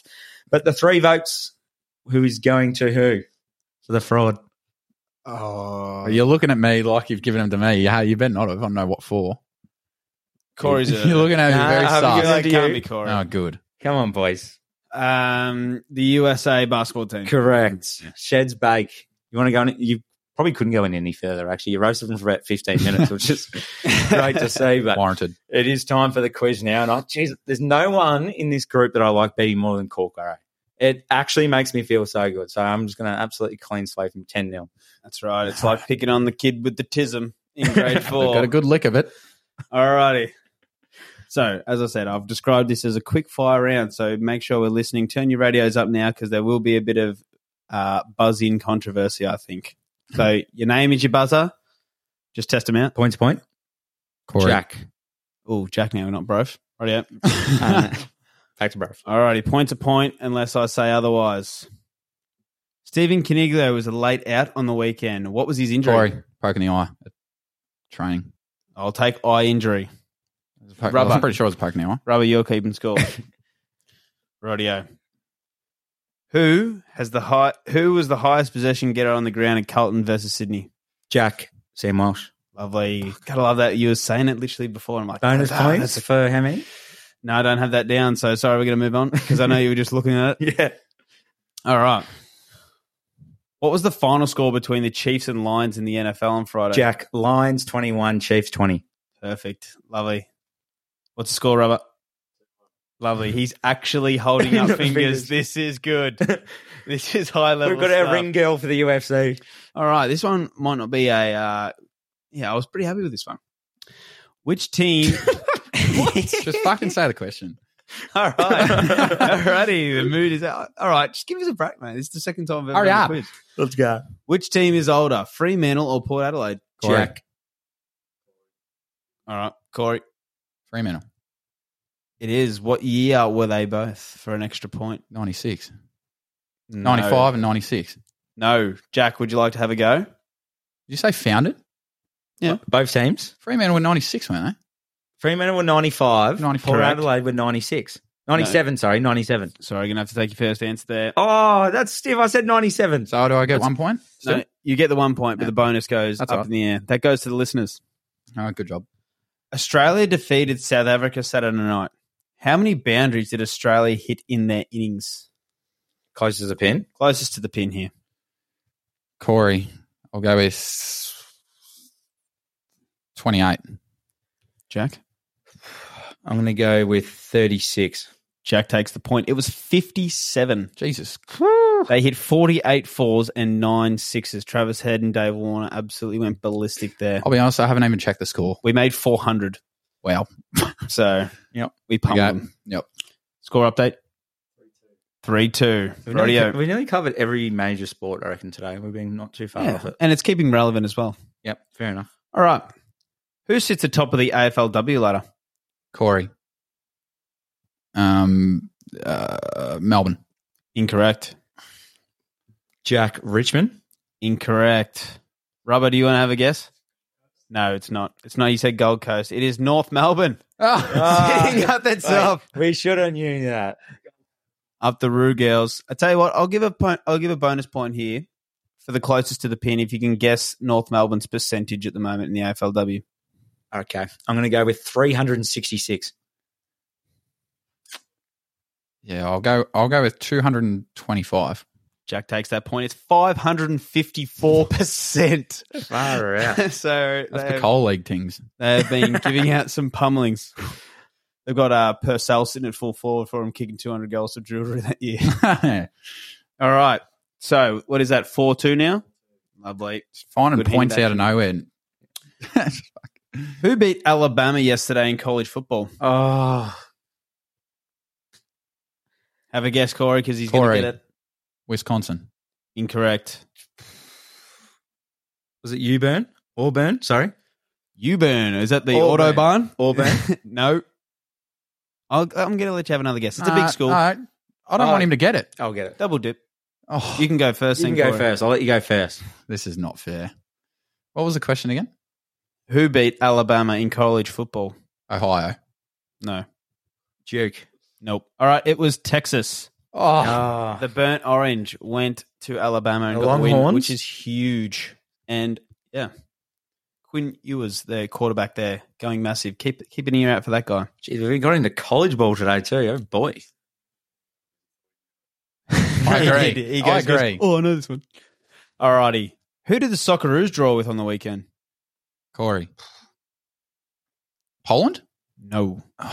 S3: But the three votes, who is going to who? For the fraud.
S1: Oh,
S2: You're looking at me like you've given them to me. Yeah, you better not have. I don't know what for.
S1: Corey's a,
S2: You're looking at me
S3: Nah,
S2: very
S3: have
S2: sus.
S1: Like, can't be Corey.
S2: Oh, good.
S3: Come on, boys.
S1: Um, the USA basketball team.
S3: Correct. Sheds bake. You want to go in? You probably couldn't go in any further, actually. You roasted them for about 15 minutes, which is great to see. But
S2: Warranted.
S3: It is time for the quiz now. And I, geez, there's no one in this group that I like beating more than Corco. It actually makes me feel so good. So I'm just going to absolutely clean slate from 10 0.
S1: That's right. It's like picking on the kid with the tism in grade four.
S2: got a good lick of it.
S1: Alrighty. So, as I said, I've described this as a quick fire round. So make sure we're listening. Turn your radios up now because there will be a bit of uh, buzz in controversy, I think. So, your name is your buzzer. Just test them out.
S3: Point to point.
S2: Corey.
S3: Jack.
S1: Oh, Jack now, not Broph. Right out.
S3: Uh, back to Broph.
S1: Alrighty, point to point, unless I say otherwise. Stephen Coniglio was a late out on the weekend. What was his injury?
S2: Corey. Poking the eye. Training.
S1: I'll take eye injury.
S2: Poke-
S1: Rubber.
S2: I'm pretty sure it was poking the eye.
S1: Rubber, you're keeping score. Rodeo. Who has the high? Who was the highest possession getter on the ground in Carlton versus Sydney?
S3: Jack. Sam Walsh.
S1: Lovely. Gotta love that. You were saying it literally before. I'm like,
S3: Bonus
S1: ah,
S3: points
S1: that's a-
S3: for how many?
S1: no, I don't have that down. So sorry, we're gonna move on because I know you were just looking at it.
S3: Yeah.
S1: All right. What was the final score between the Chiefs and Lions in the NFL on Friday?
S3: Jack. Lions 21, Chiefs 20.
S1: Perfect. Lovely. What's the score, Robert? Lovely. He's actually holding up fingers.
S3: Fingers.
S1: This is good. This is high level.
S3: We've got our
S1: stuff.
S3: ring girl for the UFC.
S1: All right, this one might not be a. Uh, yeah, I was pretty happy with this one. Which team?
S2: Just fucking say the question.
S1: All right, alrighty. The mood is out. All right, just give us a break, mate. This is the second time I've ever
S2: Hurry
S1: done a
S2: up.
S1: quiz.
S3: Let's go.
S1: Which team is older, Fremantle or Port Adelaide?
S2: Corey.
S3: Jack.
S1: All right, Corey.
S2: Fremantle,
S1: It is. What year were they both for an extra point?
S2: 96.
S1: No.
S2: 95 and 96.
S1: No, Jack. Would you like to have a go?
S2: Did you say founded? Yeah.
S3: Both teams.
S2: Fremantle were 96, weren't they?
S3: Fremantle were 95.
S2: 94.
S3: Port Adelaide were 96. 97, sorry, 97.
S1: Sorry, you're gonna have to take your first answer there.
S3: Oh, that's stiff. I said 97.
S2: So do I get one point?
S1: No, you get the one point, but the bonus goes
S2: That's
S1: up
S2: right.
S1: in the air. That goes to the listeners.
S2: Oh, good job.
S1: Australia defeated South Africa Saturday night. How many boundaries did Australia hit in their innings?
S3: Close as a pin.
S1: Closest to the pin here.
S2: Corey, I'll go with 28.
S1: Jack.
S3: I'm going to go with 36.
S1: Jack takes the point. It was 57.
S2: Jesus.
S1: They hit 48 fours and nine sixes. Travis Head and Dave Warner absolutely went ballistic there.
S2: I'll be honest, I haven't even checked the score.
S1: We made 400.
S2: Wow.
S1: So
S3: Yep.
S1: we
S2: We
S1: pumped
S2: got-
S1: them.
S2: Yep.
S1: Score update 3 2.
S3: We nearly,
S1: Radio.
S3: we nearly covered every major sport, I reckon, today. We've been not too far off it.
S1: And it's keeping relevant as well.
S3: Yep, fair enough.
S1: All right. Who sits atop of the AFLW ladder?
S2: Corey. Um, uh, Melbourne.
S1: Incorrect.
S3: Jack Richmond.
S1: Incorrect. Rubber, do you want to have a guess? No, it's not. It's not. You said Gold Coast. It is North Melbourne.
S3: Ah.
S1: Sitting up that top.
S3: We should have knew that.
S1: Up the Roo girls. I tell you what, I'll give a point. I'll give a bonus point here for the closest to the pin if you can guess North Melbourne's percentage at the moment in the AFLW.
S3: Okay. I'm going to go with 366.
S2: Yeah, I'll go. I'll go with 225.
S1: Jack takes that point. It's five hundred and fifty-four percent.
S3: Far out.
S1: So
S2: That's the coal league things.
S1: they have been giving out some pummelings. They've got uh, Purcell sitting at full forward for him, kicking two hundred goals of jewelry that year. All right. So what is that? Four two now. Lovely.
S2: Finding
S1: Good
S2: points out of nowhere.
S1: Who beat Alabama yesterday in college football?
S3: Oh,
S1: Have a guess, Corey, because he's going to get it.
S2: Wisconsin.
S1: Incorrect.
S3: was it Uburn? Auburn? Sorry.
S1: Uburn. Is that the
S3: Auburn.
S1: Autobahn?
S3: Auburn.
S1: no. I'll, I'm going to let you have another guess. It's a big
S2: Uh,
S1: school.
S2: all right. I don't
S3: Uh,
S2: want him to get it.
S3: I'll get it.
S1: Double dip.
S2: Oh,
S1: You can go first.
S3: You can go
S1: Corey.
S3: first. I'll let you go first.
S2: this is not fair. What was the question again?
S1: Who beat Alabama in college football?
S2: Ohio.
S1: No.
S3: Duke.
S1: Nope. All right. It was Texas.
S2: Oh,
S3: Oh.
S1: The burnt orange went to Alabama and
S3: The
S1: got the win,
S3: Longhorns?
S1: which is huge. And yeah, Quinn Ewers, their quarterback there, going massive. Keep keep an ear out for that guy.
S3: Jeez, we got into college ball today too. Oh boy.
S2: I agree.
S1: He did. He
S2: I
S1: goes- goes,
S2: agree.
S1: oh, I know this one. All righty. Who did the Socceroos draw with on the weekend?
S2: Corey. Poland?
S1: No.
S3: Is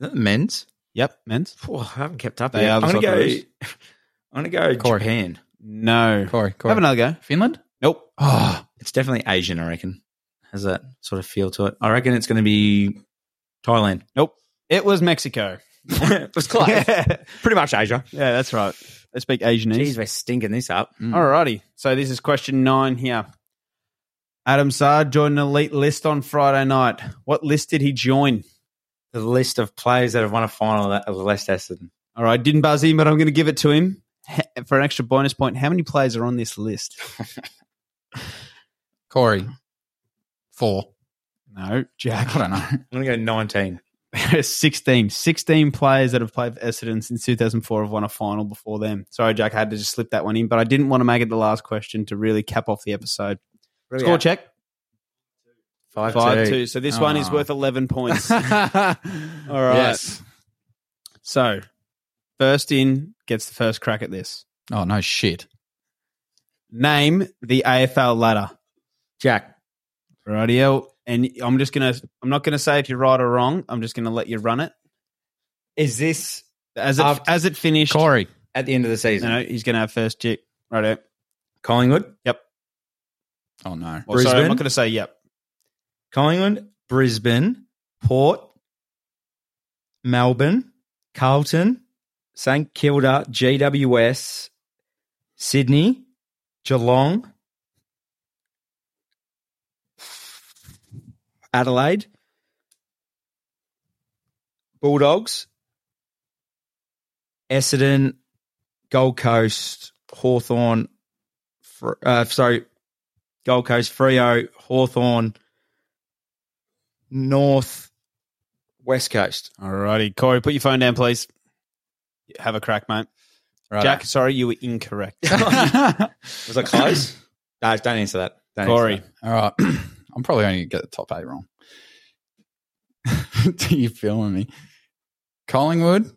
S3: that the men's?
S1: Yep, men's.
S3: Oh, I haven't kept up
S1: They
S3: yet.
S1: are the
S3: I'm gonna go. I'm gonna go
S2: Corey.
S3: Japan.
S1: No.
S2: Corey. Corey.
S1: Have another go.
S2: Finland?
S1: Nope.
S2: Oh,
S3: It's definitely Asian. I reckon. Has that sort of feel to it? I reckon it's going to be Thailand.
S1: Nope. It was Mexico.
S3: it was close.
S1: yeah,
S3: Pretty much Asia.
S1: Yeah, that's right. They speak Asianese.
S3: Jeez, we're stinking this up.
S2: mm.
S1: Alrighty. So this is question nine here. Adam Saad joined an elite list on Friday night. What list did he join?
S3: The list of players that have won a final of West Essendon.
S1: All right, didn't buzz in, but I'm going to give it to him for an extra bonus point. How many players are on this list?
S2: Corey. Four.
S1: No, Jack.
S2: I don't know.
S3: I'm going to go 19.
S1: 16. 16 players that have played for Essendon since 2004 have won a final before them. Sorry, Jack, I had to just slip that one in, but I didn't want to make it the last question to really cap off the episode. Score check.
S3: Five, two.
S1: So this one is
S2: Oh.
S1: worth 11 points. All right.
S2: Yes.
S1: So, first in gets the first crack at this.
S2: Oh, no shit.
S1: Name the AFL ladder.
S3: Jack.
S1: Rightio. And I'm just gonna I'm not gonna say if you're right or wrong. I'm just gonna let you run it.
S3: Is this
S1: As it
S3: After-
S1: as it finished,
S2: Corey.
S3: at the end of the season?
S1: no, he's going to have first chick. Right out.
S3: Collingwood, Yep.
S2: Oh no.
S1: Well, sorry, I'm not going to say yep.
S3: Collingwood, Brisbane, Port, Melbourne, Carlton, St Kilda, GWS, Sydney, Geelong, Adelaide, Bulldogs, Essendon, Gold Coast, Hawthorn, uh, sorry, Gold Coast, Freo, Hawthorn, North, West Coast.
S1: Alrighty, Corey, put your phone down, please. Have a crack, mate.
S2: Right.
S1: Jack, sorry, you were incorrect.
S3: Was that close? no, don't answer that. Don't
S1: Corey,
S3: answer
S2: All right. I'm probably only going to get the top eight wrong. Do you feeling me? Collingwood,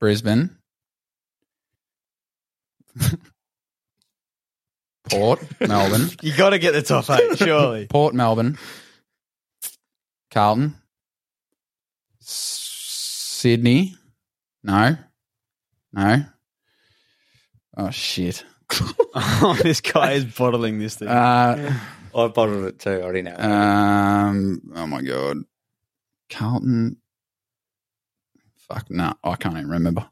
S2: Brisbane, Port, Melbourne,
S1: you got to get the top eight, surely.
S2: Port, Melbourne, Carlton, Sydney. No, no. Oh shit.
S1: oh, this guy is bottling this thing.
S2: Uh,
S3: that. I bottled it too. I already know.
S2: Um. Oh my god, Carlton. Fuck no, I can't even remember.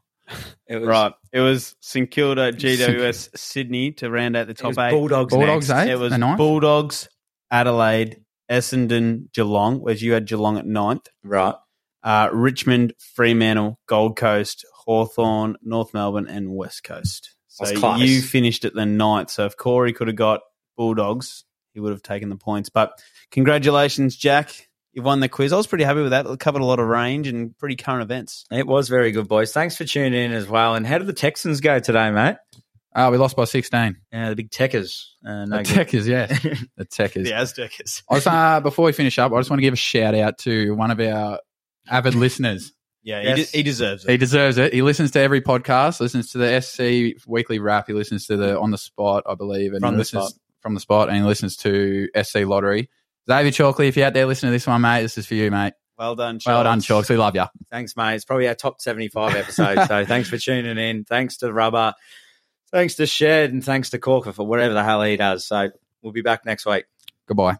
S3: it was,
S1: right, it was St Kilda, GWS, Sydney to round out the
S3: It
S1: top
S3: was
S1: eight.
S3: Bulldogs.
S2: Bulldogs,
S3: next.
S2: eh?
S1: It was
S2: The?
S1: Bulldogs, Adelaide, Essendon, Geelong, whereas you had Geelong at ninth.
S3: Right.
S1: Uh, Richmond, Fremantle, Gold Coast, Hawthorn, North Melbourne, and West Coast. So you finished at the ninth. So if Corey could have got Bulldogs, he would have taken the points. But congratulations, Jack. You've won the quiz. I was pretty happy with that. It covered a lot of range and pretty current events.
S3: It was very good, boys. Thanks for tuning in as well. And how did the Texans go today, mate?
S2: Uh, we lost by 16.
S3: Yeah, the big techers. Uh, no
S2: the
S3: good.
S2: Techers, yeah. The Techers.
S1: The Aztecs.
S2: I uh, before we finish up, I just want to give a shout out to one of our avid listeners.
S1: Yeah,
S3: Yes.
S1: he, de- he deserves it.
S2: He deserves it. He listens to every podcast, listens to the SC weekly wrap. He listens to the on the spot, I believe, and
S3: From the Spot.
S2: from the spot, and he listens to SC Lottery. Xavier Chalkley, if you're out there listening to this one, mate, this is for you, mate.
S1: Well done,
S2: Well done. Chalks. We love you.
S3: Thanks, mate. It's probably our top 75 episode. so thanks for tuning in. Thanks to the Rubber. Thanks to Shed and thanks to Corka for whatever the hell he does. So we'll be back next week.
S2: Goodbye.